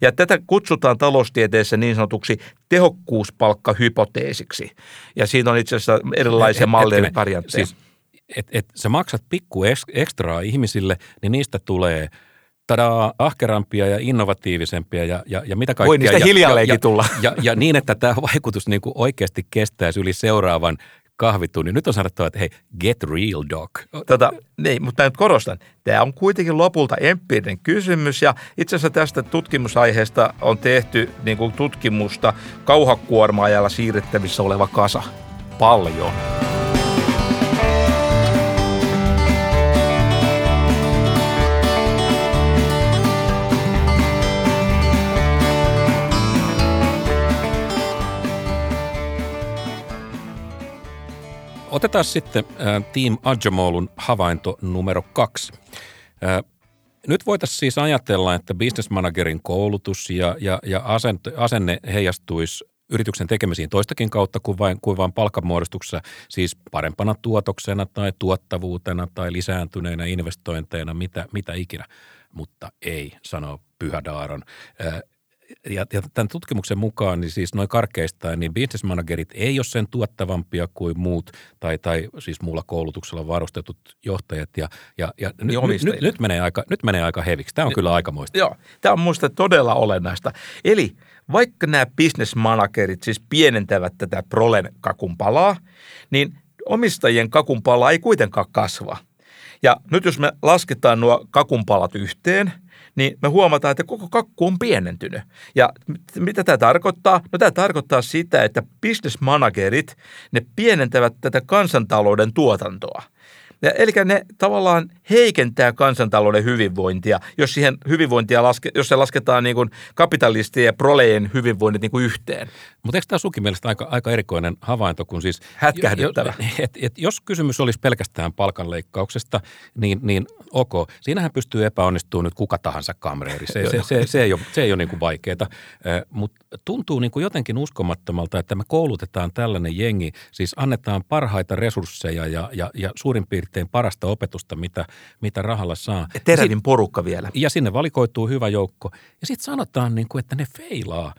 Ja tätä kutsutaan taloustieteessä niin sanotuksi tehokkuuspalkkahypoteesiksi. Ja siinä on itse asiassa erilaisia malleja variantteja. Siis, että et sä maksat pikku ekstraa ihmisille, niin niistä tulee – tadaa, ahkerampia ja innovatiivisempia ja, ja, ja mitä kaikkea. Voi niistä hiljalleenkin ja, tulla. Ja, ja, ja niin, että tämä vaikutus niin kuin oikeasti kestäisi yli seuraavan kahvitunnin. Nyt on sanottava, että hei, get real dog. Tota, niin, mutta nyt korostan. Tämä on kuitenkin lopulta empiirinen kysymys ja itse asiassa tästä tutkimusaiheesta on tehty niin kuin tutkimusta kauhakuormaajalla siirrettävissä oleva kasa. Paljon. Otetaan sitten äh, Team Ajamolun havainto numero kaksi. Äh, nyt voitaisiin siis ajatella, että business managerin koulutus ja, ja, ja asente, asenne heijastuisi yrityksen tekemisiin toistakin kautta kuin vain, kuin vain palkanmuodostuksessa, siis parempana tuotoksena tai tuottavuutena tai lisääntyneenä investointeina, mitä, mitä ikinä. Mutta ei, sanoo Pyhä Daaron. Äh, ja, ja tämän tutkimuksen mukaan, niin siis noin karkeistaan, niin business managerit ei ole sen tuottavampia kuin muut tai, tai siis muulla koulutuksella varustetut johtajat. Ja, ja, ja niin nyt, nyt, nyt, menee aika, nyt menee aika heviksi. Tämä on kyllä aikamoista. Joo, tämä on minusta todella olennaista. Eli vaikka nämä business managerit siis pienentävät tätä prolen kakunpalaa, niin omistajien kakunpala ei kuitenkaan kasva. Ja nyt jos me lasketaan nuo kakunpalat yhteen – niin me huomataan, että koko kakku on pienentynyt. Ja mitä tämä tarkoittaa? No tämä tarkoittaa sitä, että business managerit, ne pienentävät tätä kansantalouden tuotantoa – ja, eli ne tavallaan heikentää kansantalouden hyvinvointia, jos siihen hyvinvointia laske, jos se lasketaan niin kuin kapitalistien ja prolejen hyvinvoinnit niin kuin yhteen. Mutta eikö tämä sukin mielestä aika, aika erikoinen havainto, kun siis... Hätkähdyttävä. Et, et, jos kysymys olisi pelkästään palkanleikkauksesta, niin, niin ok. Siinähän pystyy epäonnistumaan nyt kuka tahansa kamreeri. Se, se, se, se ei ole, se ei ole niin kuin vaikeaa. Mutta tuntuu niin kuin jotenkin uskomattomalta, että me koulutetaan tällainen jengi, siis annetaan parhaita resursseja ja, ja, ja suurin piirtein piirtein parasta opetusta, mitä, mitä rahalla saa. Ja terävin porukka vielä. Ja sinne valikoituu hyvä joukko. Ja sitten sanotaan, niin kuin, että ne feilaa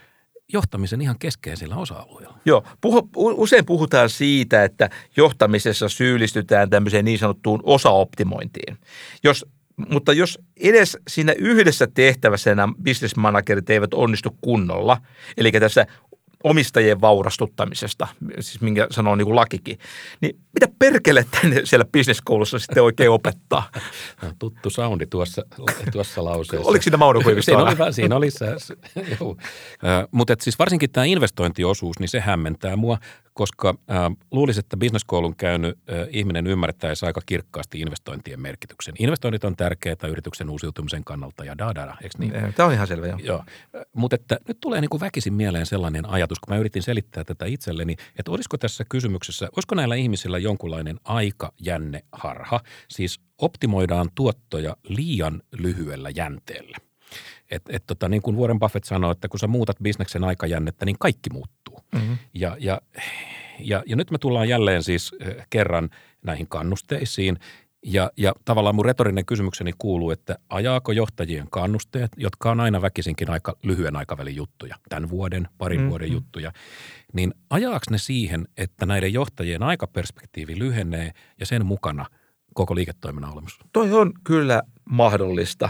johtamisen ihan keskeisillä osa-alueilla. Joo, puhu, usein puhutaan siitä, että johtamisessa syyllistytään tämmöiseen niin sanottuun osaoptimointiin. Jos mutta jos edes siinä yhdessä tehtävässä nämä business managerit eivät onnistu kunnolla, eli tässä omistajien vaurastuttamisesta, siis minkä sanoo niin kuin lakikin, niin mitä perkelettä siellä bisneskoulussa sitten oikein opettaa? No, tuttu soundi tuossa, tuossa lauseessa. Oliko siinä Mauno siinä oli, siinä oli se, Mutta siis varsinkin tämä investointiosuus, niin se hämmentää mua, koska äh, luulisin, että bisneskoulun käynyt äh, ihminen ymmärtäisi aika kirkkaasti investointien merkityksen. Investoinnit on tärkeitä yrityksen uusiutumisen kannalta ja da, da, da eikö niin? Tämä on ihan selvä, joo. joo. Mutta että nyt tulee niin kuin väkisin mieleen sellainen ajatus, kun mä yritin selittää tätä itselleni, että olisiko tässä kysymyksessä, olisiko näillä ihmisillä jonkunlainen harha, siis optimoidaan tuottoja liian lyhyellä jänteellä. Et, et tota, niin kuin Warren Buffett sanoi, että kun sä muutat bisneksen aikajännettä, niin kaikki muuttuu. Mm-hmm. Ja, ja, ja, ja nyt me tullaan jälleen siis eh, kerran näihin kannusteisiin. Ja, ja tavallaan mun retorinen kysymykseni kuuluu, että ajaako johtajien kannusteet, jotka on aina väkisinkin aika lyhyen aikavälin juttuja, tämän vuoden, parin mm-hmm. vuoden juttuja, niin ajaako ne siihen, että näiden johtajien aikaperspektiivi lyhenee ja sen mukana koko liiketoiminnan olemus? Toi on kyllä mahdollista.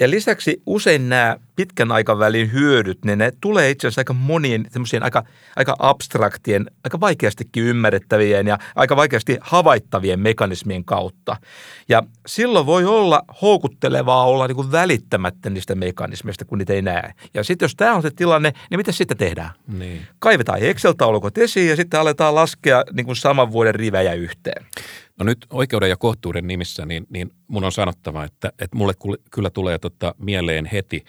Ja lisäksi usein nämä pitkän aikavälin hyödyt, niin ne tulee itse asiassa aika monien semmoisien aika, aika abstraktien, aika vaikeastikin ymmärrettävien ja aika vaikeasti havaittavien mekanismien kautta. Ja silloin voi olla houkuttelevaa olla niin kuin välittämättä niistä mekanismeista, kun niitä ei näe. Ja sitten jos tämä on se tilanne, niin mitä sitten tehdään? Niin. Kaivetaan Excel-taulukot esiin ja sitten aletaan laskea niin kuin saman vuoden rivejä yhteen. No nyt oikeuden ja kohtuuden nimissä, niin, niin mun on sanottava, että, että mulle kyllä tulee tota mieleen heti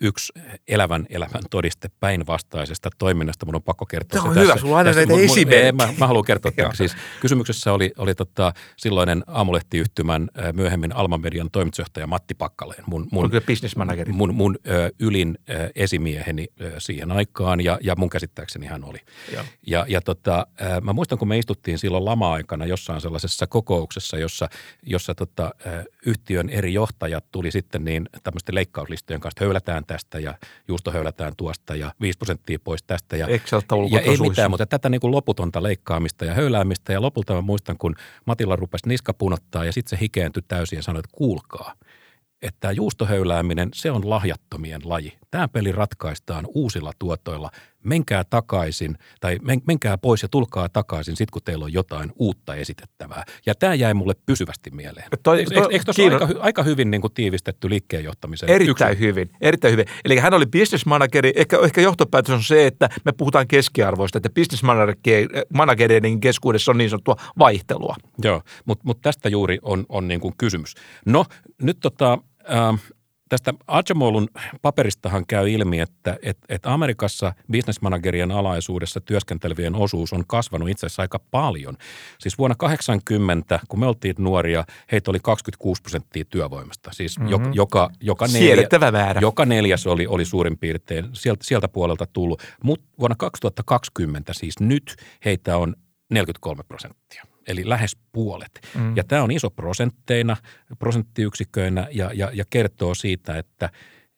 yksi elävän elämän todiste päinvastaisesta toiminnasta. Mun on pakko kertoa Tämä on hyvä, sulla on aina näitä esimerkkejä. Mä, mä haluan kertoa tämän. siis kysymyksessä oli, oli tota, silloinen aamulehtiyhtymän myöhemmin Alman Median toimitusjohtaja Matti Pakkaleen. Mun, mun, mun, mun, mun ö, ylin ö, esimieheni ö, siihen aikaan ja, ja mun käsittääkseni hän oli. Ja, ja, ja tota, ö, mä muistan, kun me istuttiin silloin lama-aikana jossain sellaisessa kokouksessa, jossa, jossa tota, yhtiön eri johtajat tuli sitten niin tämmöisten leikkauslistojen kanssa, höylätään tästä ja juusto höylätään tuosta ja 5 prosenttia pois tästä. Ja, ja ei mitään, mutta tätä niin kuin loputonta leikkaamista ja höyläämistä ja lopulta mä muistan, kun Matilla rupesi niska punottaa ja sitten se hikeentyi täysin ja sanoi, että kuulkaa – että juustohöylääminen, se on lahjattomien laji. Tämä peli ratkaistaan uusilla tuotoilla. Menkää takaisin tai men, menkää pois ja tulkaa takaisin sit, kun teillä on jotain uutta esitettävää. Ja tämä jäi mulle pysyvästi mieleen. Toi, eikö, toi, eikö kiinno... aika, aika hyvin niin kuin tiivistetty liikkeenjohtamisen? Erittäin yksi? hyvin, erittäin hyvin. Eli hän oli business manageri. Ehkä, ehkä johtopäätös on se, että me puhutaan keskiarvoista, että business managerien keskuudessa on niin sanottua vaihtelua. Joo, mutta mut tästä juuri on, on niin kuin kysymys. No, nyt tota, äh, tästä Acemolun paperistahan käy ilmi, että et, et Amerikassa bisnesmanagerien alaisuudessa työskentelevien osuus on kasvanut itse asiassa aika paljon. Siis vuonna 80, kun me oltiin nuoria, heitä oli 26 prosenttia työvoimasta. Siis mm-hmm. joka, joka, neljä, määrä. joka neljäs oli, oli suurin piirtein sieltä, sieltä puolelta tullut. Mutta vuonna 2020, siis nyt, heitä on 43 prosenttia eli lähes puolet. Mm. Ja tämä on iso prosentteina, prosenttiyksiköinä ja, ja, ja kertoo siitä, että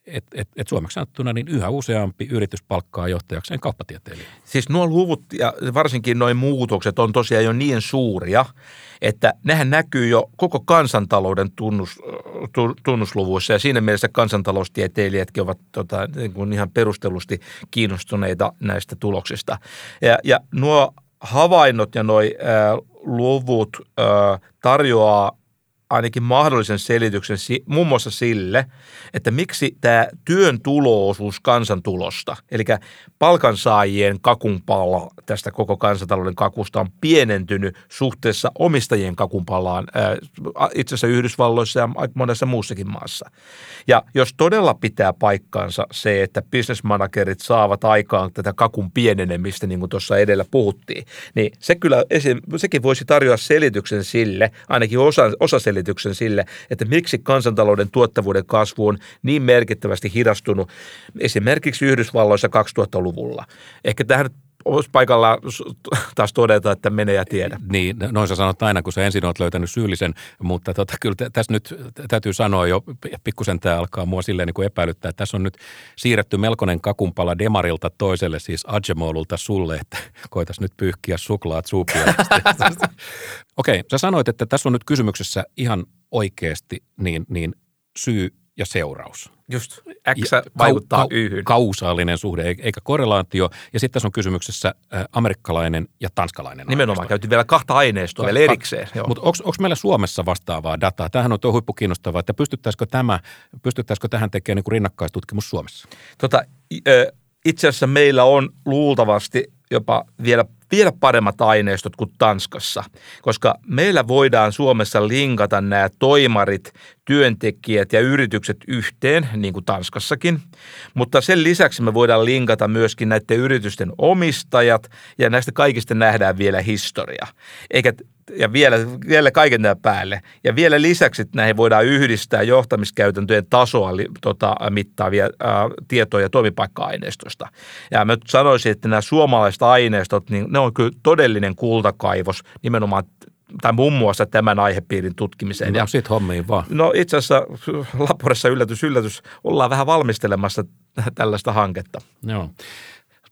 et, et, et suomeksi sanottuna niin yhä useampi yritys palkkaa johtajakseen kauppatieteilijä. Siis nuo luvut ja varsinkin noin muutokset on tosiaan jo niin suuria, että nehän näkyy jo koko kansantalouden tunnus, tunnusluvuissa ja siinä mielessä kansantaloustieteilijätkin ovat tota, niin kuin ihan perustellusti kiinnostuneita näistä tuloksista. Ja, ja nuo havainnot ja nuo luvut tarjoaa ainakin mahdollisen selityksen muun muassa sille, että miksi tämä työn tuloosuus kansantulosta, eli palkansaajien kakunpalla tästä koko kansantalouden kakusta on pienentynyt suhteessa omistajien kakunpallaan itse asiassa Yhdysvalloissa ja monessa muussakin maassa. Ja jos todella pitää paikkaansa se, että bisnesmanagerit saavat aikaan tätä kakun pienenemistä, niin kuin tuossa edellä puhuttiin, niin se kyllä, sekin voisi tarjota selityksen sille, ainakin osa, osa sille, että miksi kansantalouden tuottavuuden kasvu on niin merkittävästi hidastunut esimerkiksi Yhdysvalloissa 2000-luvulla. Ehkä tähän olisi paikalla taas todeta, että mene ja tiedä. Niin, noin sä sanot aina, kun sä ensin olet löytänyt syyllisen, mutta tota, kyllä tässä nyt täytyy sanoa jo, pikkusen tämä alkaa mua silleen niin kuin epäilyttää, että tässä on nyt siirretty melkoinen kakumpala Demarilta toiselle, siis Adjemolulta sulle, että koitas nyt pyyhkiä suklaat suupia. Okei, okay, sä sanoit, että tässä on nyt kysymyksessä ihan oikeasti niin, niin syy ja seuraus. Just, X ja vaikuttaa kau, yhyn. Kausaalinen suhde, eikä korrelaatio. Ja sitten tässä on kysymyksessä amerikkalainen ja tanskalainen Nimenomaan, aineisto. käytiin vielä kahta aineistoa Ka- vielä erikseen. Mutta onko meillä Suomessa vastaavaa dataa? Tämähän on tuo huippu kiinnostavaa, että pystyttäisikö, tämä, pystyttäisikö tähän tekemään niin rinnakkaistutkimus Suomessa? Tota, itse asiassa meillä on luultavasti jopa vielä vielä paremmat aineistot kuin Tanskassa, koska meillä voidaan Suomessa linkata nämä toimarit, työntekijät ja yritykset yhteen, niin kuin Tanskassakin, mutta sen lisäksi me voidaan linkata myöskin näiden yritysten omistajat ja näistä kaikista nähdään vielä historia. Eikä ja vielä, vielä kaiken tämän päälle. Ja vielä lisäksi näihin voidaan yhdistää johtamiskäytäntöjen tasoa tota, mittaavia ää, tietoja toimipaikka-aineistosta. Ja mä sanoisin, että nämä suomalaiset aineistot, niin ne on kyllä todellinen kultakaivos nimenomaan tai muun muassa tämän aihepiirin tutkimiseen. No ja, sit hommiin vaan. No itse asiassa Laporessa yllätys, yllätys, ollaan vähän valmistelemassa tällaista hanketta. Joo.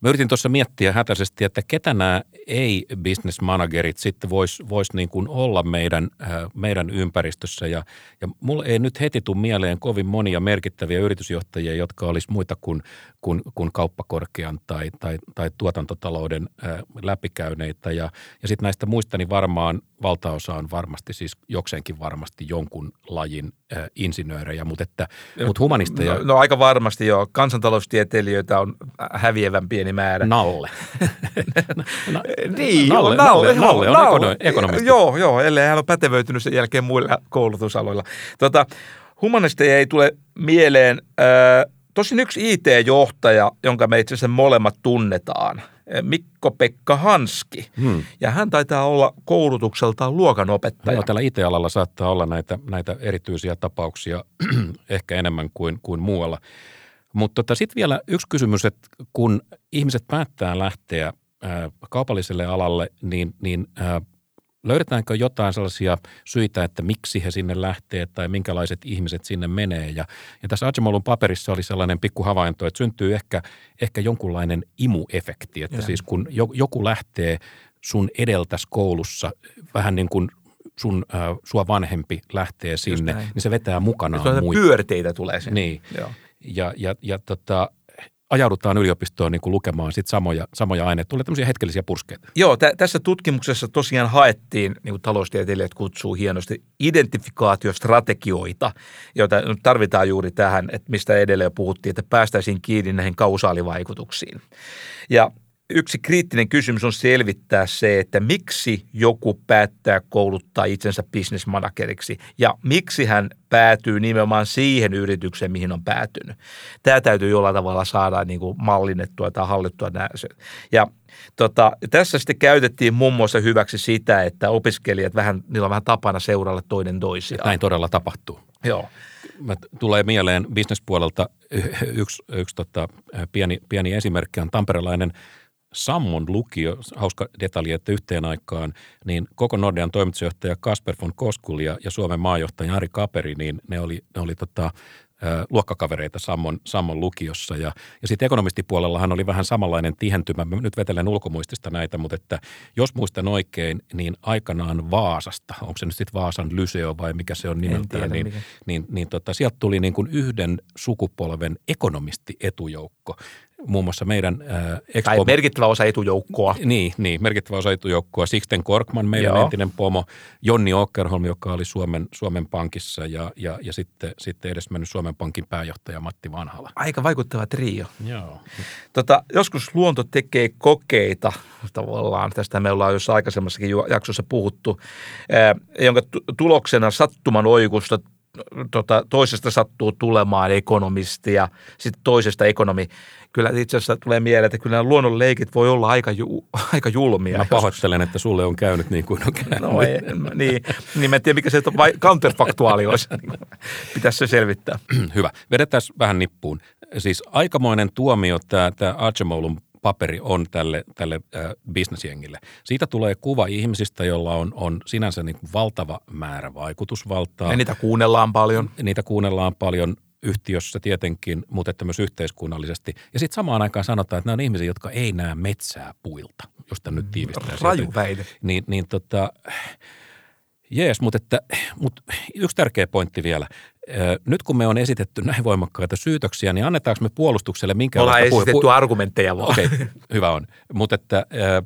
Mä yritin tuossa miettiä hätäisesti, että ketä nämä ei-business managerit sitten vois, vois niin kuin olla meidän, äh, meidän ympäristössä. Ja, ja mulle ei nyt heti tule mieleen kovin monia merkittäviä yritysjohtajia, jotka olisi muita kuin, kuin, kuin kauppakorkean tai, tai, tai tuotantotalouden äh, läpikäyneitä. Ja, ja sitten näistä muista niin varmaan valtaosa on varmasti, siis jokseenkin varmasti jonkun lajin äh, insinöörejä, mutta, että, mutta humanisteja... No, no aika varmasti joo. Kansantaloustieteilijöitä on häviävän pieni määrä. Nalle. no, niin, Nalle, Nalle, Nalle, Nalle on ekonomisti. Joo, joo, ellei hän ole pätevöitynyt sen jälkeen muilla koulutusaloilla. Tota, humanisteja ei tule mieleen. Äh, tosin yksi IT-johtaja, jonka me itse asiassa molemmat tunnetaan, Mikko-Pekka Hanski. Hmm. Ja hän taitaa olla koulutukseltaan luokanopettaja. Joo, tällä IT-alalla saattaa olla näitä, näitä erityisiä tapauksia ehkä enemmän kuin, kuin muualla. Mutta tota, sitten vielä yksi kysymys, että kun ihmiset päättää lähteä ää, kaupalliselle alalle, niin, niin ää, löydetäänkö jotain sellaisia syitä, että miksi he sinne lähtee tai minkälaiset ihmiset sinne menee. Ja, ja tässä Ajamolun paperissa oli sellainen pikku havainto, että syntyy ehkä, ehkä jonkunlainen imuefekti, että ja. siis kun joku lähtee sun edeltäs koulussa vähän niin kuin sun, äh, sua vanhempi lähtee sinne, niin se vetää mukanaan muita. Pyörteitä tulee sinne. Niin. Joo ja, ja, ja tota, ajaudutaan yliopistoon niin kuin lukemaan sit samoja, samoja aineita. Tulee tämmöisiä hetkellisiä purskeita. Joo, tä, tässä tutkimuksessa tosiaan haettiin, niin kuin taloustieteilijät kutsuu hienosti, identifikaatiostrategioita, joita tarvitaan juuri tähän, että mistä edelleen puhuttiin, että päästäisiin kiinni näihin kausaalivaikutuksiin. Ja yksi kriittinen kysymys on selvittää se, että miksi joku päättää kouluttaa itsensä bisnesmanageriksi ja miksi hän päätyy nimenomaan siihen yritykseen, mihin on päätynyt. Tämä täytyy jollain tavalla saada niin kuin mallinnettua tai hallittua. Ja tota, tässä sitten käytettiin muun muassa hyväksi sitä, että opiskelijat vähän, niillä on vähän tapana seuralla toinen toisiaan. Näin todella tapahtuu. Joo. Mä tulee mieleen bisnespuolelta yksi, yksi tota, pieni, pieni esimerkki on tamperelainen – Sammon lukio, hauska detalji, että yhteen aikaan, niin koko Nordean toimitusjohtaja Kasper von Koskul ja, Suomen maajohtaja Ari Kaperi, niin ne oli, ne oli tota, luokkakavereita Sammon, Sammon lukiossa. Ja, ja sitten ekonomistipuolellahan oli vähän samanlainen tihentymä. Mä nyt vetelen ulkomuistista näitä, mutta että jos muistan oikein, niin aikanaan Vaasasta, onko se nyt sitten Vaasan Lyseo vai mikä se on nimeltään, niin, niin, niin, niin tota, sieltä tuli niin kuin yhden sukupolven ekonomisti-etujoukko muun muassa meidän äh, Expo... Tai merkittävä osa etujoukkoa. Niin, niin, merkittävä osa etujoukkoa. Sixten Korkman, meidän Joo. entinen pomo, Jonni Åkerholm, joka oli Suomen, Suomen Pankissa ja, ja, ja sitten, sitten edes mennyt Suomen Pankin pääjohtaja Matti Vanhala. Aika vaikuttava trio. Joo. Tota, joskus luonto tekee kokeita tavallaan, tästä me ollaan jossain aikaisemmassakin jaksossa puhuttu, äh, jonka tuloksena sattuman oikusta tota, toisesta sattuu tulemaan ekonomisti ja sitten toisesta ekonomi. Kyllä itse asiassa tulee mieleen, että kyllä nämä luonnonleikit voi olla aika, ju, aika julmia. Mä pahoittelen, että sulle on käynyt niin kuin on käynyt. No ei, niin, niin mä en tiedä mikä se vai counterfaktuaali olisi. Pitäisi se selvittää. Hyvä. Vedetään vähän nippuun. Siis aikamoinen tuomio tämä, tämä Archimolun paperi on tälle, tälle äh, bisnesjengille. Siitä tulee kuva ihmisistä, joilla on, on sinänsä niin kuin valtava määrä vaikutusvaltaa. Ja niitä kuunnellaan paljon. Niitä kuunnellaan paljon yhtiössä tietenkin, mutta että myös yhteiskunnallisesti. Ja sitten samaan aikaan sanotaan, että nämä on ihmisiä, jotka ei näe metsää puilta, josta nyt tiivistää. Raju väite. Niin, niin tota, Jees, mutta, että, mutta yksi tärkeä pointti vielä. Nyt kun me on esitetty näin voimakkaita syytöksiä, niin annetaanko me puolustukselle minkälaista... Ollaan esitetty puhe- argumentteja vaan. Okei, okay, hyvä on. Mutta että äh,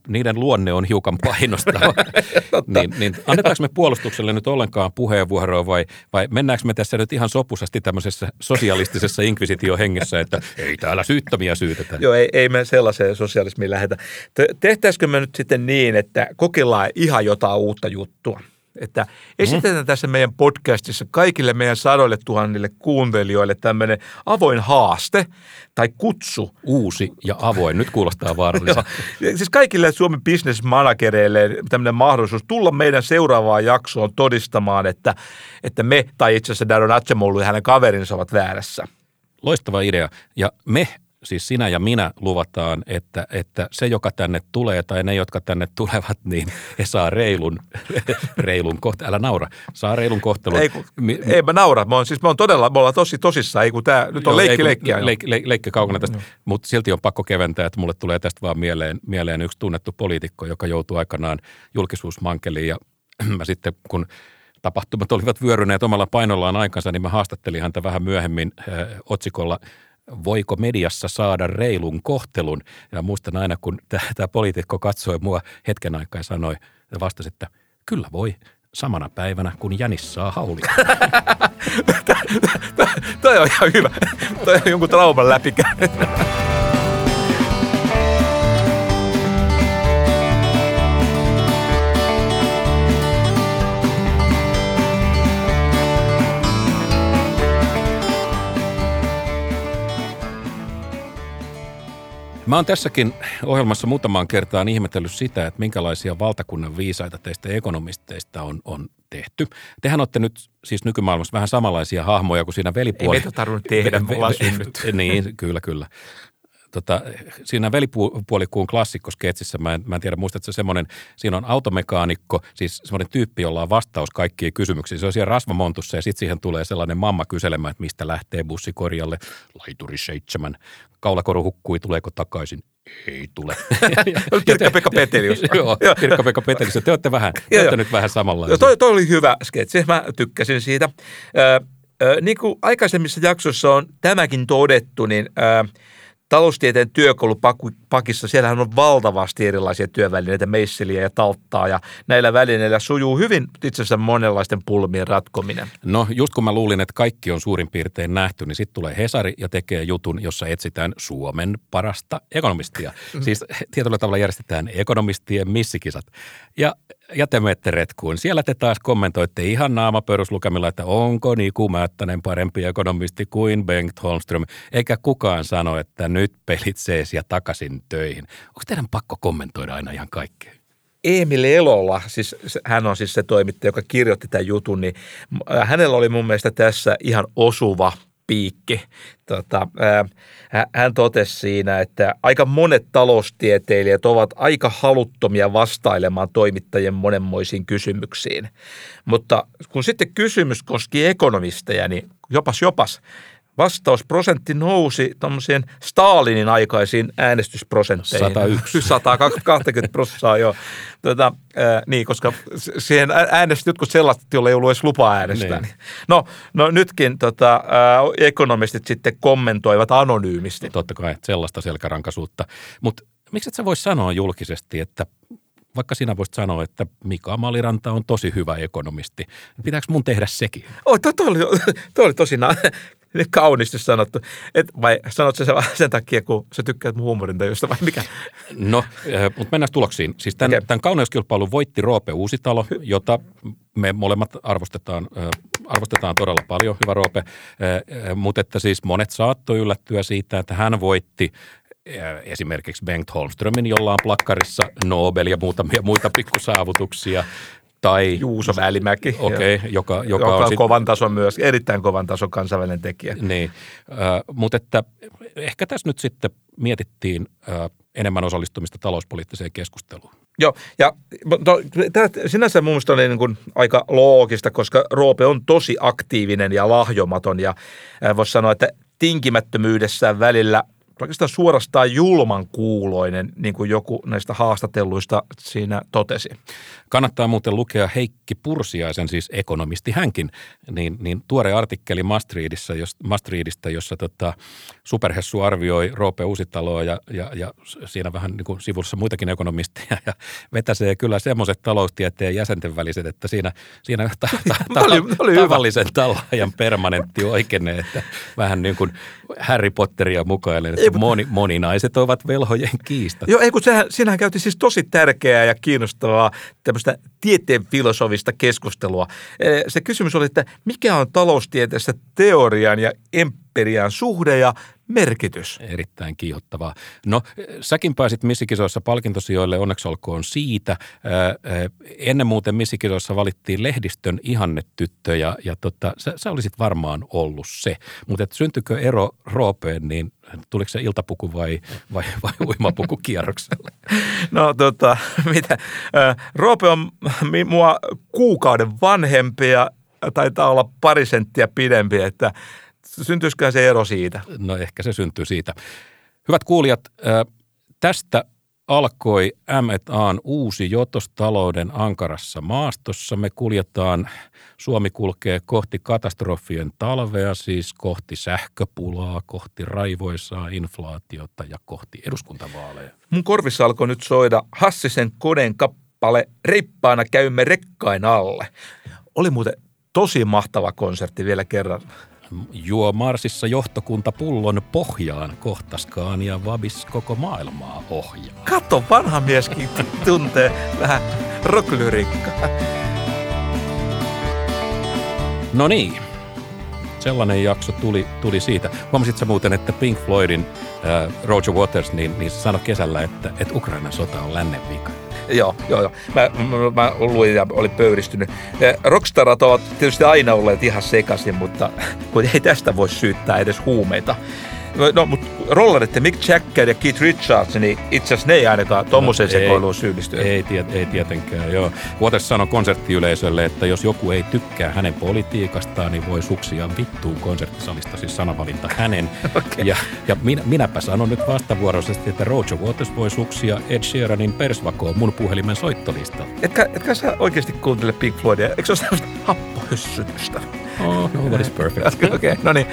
niiden luonne on hiukan painostava. niin, niin annetaanko me puolustukselle nyt ollenkaan puheenvuoroa vai, vai mennäänkö me tässä nyt ihan sopusasti tämmöisessä sosialistisessa inkvisitiohengessä, että ei täällä syyttömiä syytetä? Joo, ei, ei me sellaiseen sosialismiin lähetä. Tehtäisikö me nyt sitten niin, että kokeillaan ihan jotain uutta juttua? Että esitetään mm. tässä meidän podcastissa kaikille meidän sadoille tuhannille kuuntelijoille tämmöinen avoin haaste tai kutsu. Uusi ja avoin. Nyt kuulostaa vaaralliselta. siis kaikille Suomen business managereille tämmöinen mahdollisuus tulla meidän seuraavaan jaksoon todistamaan, että, että me tai itse asiassa Daron Atsemolu ja hänen kaverinsa ovat väärässä. Loistava idea. Ja me siis sinä ja minä luvataan, että, että se, joka tänne tulee tai ne, jotka tänne tulevat, niin he saa reilun, reilun kohtelun. Älä naura, saa reilun kohtelun. Ei, kun, mi, ei mä naura, mä oon, siis mä oon todella, me ollaan tosi tosissaan, ei kun tää, nyt on leikki leikkiä. Leik, leik, leikki kaukana tästä, no. mutta silti on pakko keventää, että mulle tulee tästä vaan mieleen, mieleen yksi tunnettu poliitikko, joka joutui aikanaan julkisuusmankeliin ja mä sitten kun tapahtumat olivat vyöryneet omalla painollaan aikansa, niin mä haastattelin häntä vähän myöhemmin äh, otsikolla voiko mediassa saada reilun kohtelun. Ja muistan aina, kun tämä poliitikko katsoi mua hetken aikaa ja sanoi ja vastasi, että kyllä voi samana päivänä, kun Jänis saa haulia. Toi on ihan hyvä. Toi on jonkun trauman läpikäynyt. Mä oon tässäkin ohjelmassa muutamaan kertaan ihmetellyt sitä, että minkälaisia valtakunnan viisaita teistä ekonomisteista on, on tehty. Tehän olette nyt siis nykymaailmassa vähän samanlaisia hahmoja kuin siinä velipuolella. Ei meitä tarvinnut tehdä, me ollaan Niin, kyllä, kyllä tota, siinä velipuolikuun klassikko-sketsissä, mä en, mä en tiedä, muistatko se semmoinen, siinä on automekaanikko, siis semmoinen tyyppi, jolla on vastaus kaikkiin kysymyksiin. Se on siellä rasvamontussa ja sitten siihen tulee sellainen mamma kyselemään, että mistä lähtee bussikorjalle. Laituri seitsemän. Kaulakoru hukkui, tuleeko takaisin? Ei tule. Pirkka-Pekka Petelius. Joo, Pirkka-Pekka Petelius. Te olette vähän, te olette nyt vähän samanlaisia. Toi, toi oli hyvä sketsi, mä tykkäsin siitä. Ö, ö, niin kuin aikaisemmissa jaksoissa on tämäkin todettu, niin ö, taloustieteen työkalupakissa, siellähän on valtavasti erilaisia työvälineitä, meisseliä ja talttaa ja näillä välineillä sujuu hyvin itse asiassa monenlaisten pulmien ratkominen. No just kun mä luulin, että kaikki on suurin piirtein nähty, niin sitten tulee Hesari ja tekee jutun, jossa etsitään Suomen parasta ekonomistia. Mm. Siis tietyllä tavalla järjestetään ekonomistien missikisat. Ja ja te menette retkuun. Siellä te taas kommentoitte ihan naamapöryslukemilla, että onko Niku Määttänen parempi ekonomisti kuin Bengt Holmström, eikä kukaan sano, että nyt pelit sees ja takaisin töihin. Onko teidän pakko kommentoida aina ihan kaikkea? Emil Elola, siis hän on siis se toimittaja, joka kirjoitti tämän jutun, niin hänellä oli mun mielestä tässä ihan osuva piikki. Tota, hän totesi siinä, että aika monet taloustieteilijät ovat aika haluttomia vastailemaan toimittajien monenmoisiin kysymyksiin. Mutta kun sitten kysymys koski ekonomisteja, niin jopas jopas, vastausprosentti nousi tuommoiseen Stalinin aikaisiin äänestysprosentteihin. 101. 120 prosenttia, joo. Tota, äh, niin, koska siihen äänesti jotkut sellaiset, joilla ei ollut edes lupa äänestää. Niin. No, no nytkin tota, äh, ekonomistit sitten kommentoivat anonyymisti. Totta kai, sellaista selkärankaisuutta. Mutta miksi et sä vois sanoa julkisesti, että vaikka sinä voisit sanoa, että Mika Maliranta on tosi hyvä ekonomisti. Pitääkö mun tehdä sekin? Oh, toi, toi, oli, toi oli tosi kauniisti sanottu. Et, vai sanot se sen takia, kun sä tykkäät mun huumorintajusta vai mikä? No, eh, mutta mennään tuloksiin. Siis tämän, okay. tämän kauneuskilpailun voitti Roope Uusitalo, jota me molemmat arvostetaan, eh, arvostetaan todella paljon, hyvä Roope. Eh, mutta että siis monet saattoi yllättyä siitä, että hän voitti esimerkiksi Bengt Holmströmin, jolla on plakkarissa Nobel ja muutamia muita pikkusaavutuksia. Tai, Juuso Välimäki, okay, joka, joka, joka on, on sit, kovan tason myös, erittäin kovan tason kansainvälinen tekijä. Niin, äh, mutta että ehkä tässä nyt sitten mietittiin äh, enemmän osallistumista talouspoliittiseen keskusteluun. Joo, ja to, tämä sinänsä mun mielestä oli niin kuin aika loogista, koska Roope on tosi aktiivinen ja lahjomaton ja äh, voisi sanoa, että tinkimättömyydessään välillä – oikeastaan suorastaan julman kuuloinen, niin kuin joku näistä haastatelluista siinä totesi. Kannattaa muuten lukea Heikki Pursiaisen, siis ekonomisti hänkin, niin, niin tuore artikkeli Maastrichtissa, jos, Maastrichtista, jossa tota, Superhessu arvioi Roope Uusitaloa ja, ja, ja siinä vähän niin kuin sivussa muitakin ekonomisteja ja vetäsee kyllä semmoiset taloustieteen jäsenten väliset, että siinä, siinä ta, ta, ta, oli, oli tavallisen tallaajan permanentti oikeenee, että vähän niin kuin Harry Potteria mukailen, että moni, moninaiset ovat velhojen kiista. Joo, ei kun sehän, siinähän käytiin siis tosi tärkeää ja kiinnostavaa tämmöistä tieteen filosofista keskustelua. Se kysymys oli, että mikä on taloustieteessä teorian ja emp- alkuperijän suhde ja merkitys. Erittäin kiihottavaa. No, säkin pääsit missikisoissa palkintosijoille, onneksi olkoon siitä. Ennen muuten missikisoissa valittiin lehdistön ihannetyttö ja, ja tota, sä, sä olisit varmaan ollut se. Mutta syntyykö ero Roopeen, niin tuliko se iltapuku vai, vai, vai uimapuku kierrokselle? No tota, mitä? Roope on mua kuukauden vanhempi ja taitaa olla pari senttiä pidempi, että syntyisiköhän se ero siitä? No ehkä se syntyy siitä. Hyvät kuulijat, tästä alkoi M&A:n uusi Jotostalouden ankarassa maastossa. Me kuljetaan, Suomi kulkee kohti katastrofien talvea, siis kohti sähköpulaa, kohti raivoisaa inflaatiota ja kohti eduskuntavaaleja. Mun korvissa alkoi nyt soida Hassisen koden kappale Reippaana käymme rekkain alle. Oli muuten tosi mahtava konsertti vielä kerran juo Marsissa johtokunta pullon pohjaan, kohtaskaan ja Vabis koko maailmaa ohjaa. Kato, vanha mieskin tuntee vähän rocklyrikkaa. No niin, sellainen jakso tuli, tuli siitä. Huomasitko muuten, että Pink Floydin äh, Roger Waters niin, niin sanoi kesällä, että, että Ukrainan sota on lännen vika. Joo, joo, joo. Mä, mä, mä luin ja olin pöyristynyt. Rockstarat ovat tietysti aina olleet ihan sekaisin, mutta kun ei tästä voi syyttää edes huumeita. No, mutta rollerit Mick Jagger ja Keith Richards, niin itse asiassa ne ei ainakaan tuommoiseen no, sekoiluun syyllisty. Ei, tiet, ei tietenkään, joo. Waters sanoi konserttiyleisölle, että jos joku ei tykkää hänen politiikastaan, niin voi suksia vittuun konserttisalista, siis sanavalinta hänen. okay. Ja, ja minä, minäpä sanon nyt vastavuoroisesti, että Roger Waters voi suksia Ed Sheeranin persvakoon mun puhelimen soittolista. Etkä, etkä sä oikeasti kuuntele Pink Floydia? Eikö se ole sellaista happohyssytystä? Oh, nobody's perfect. Okei, okay, no niin.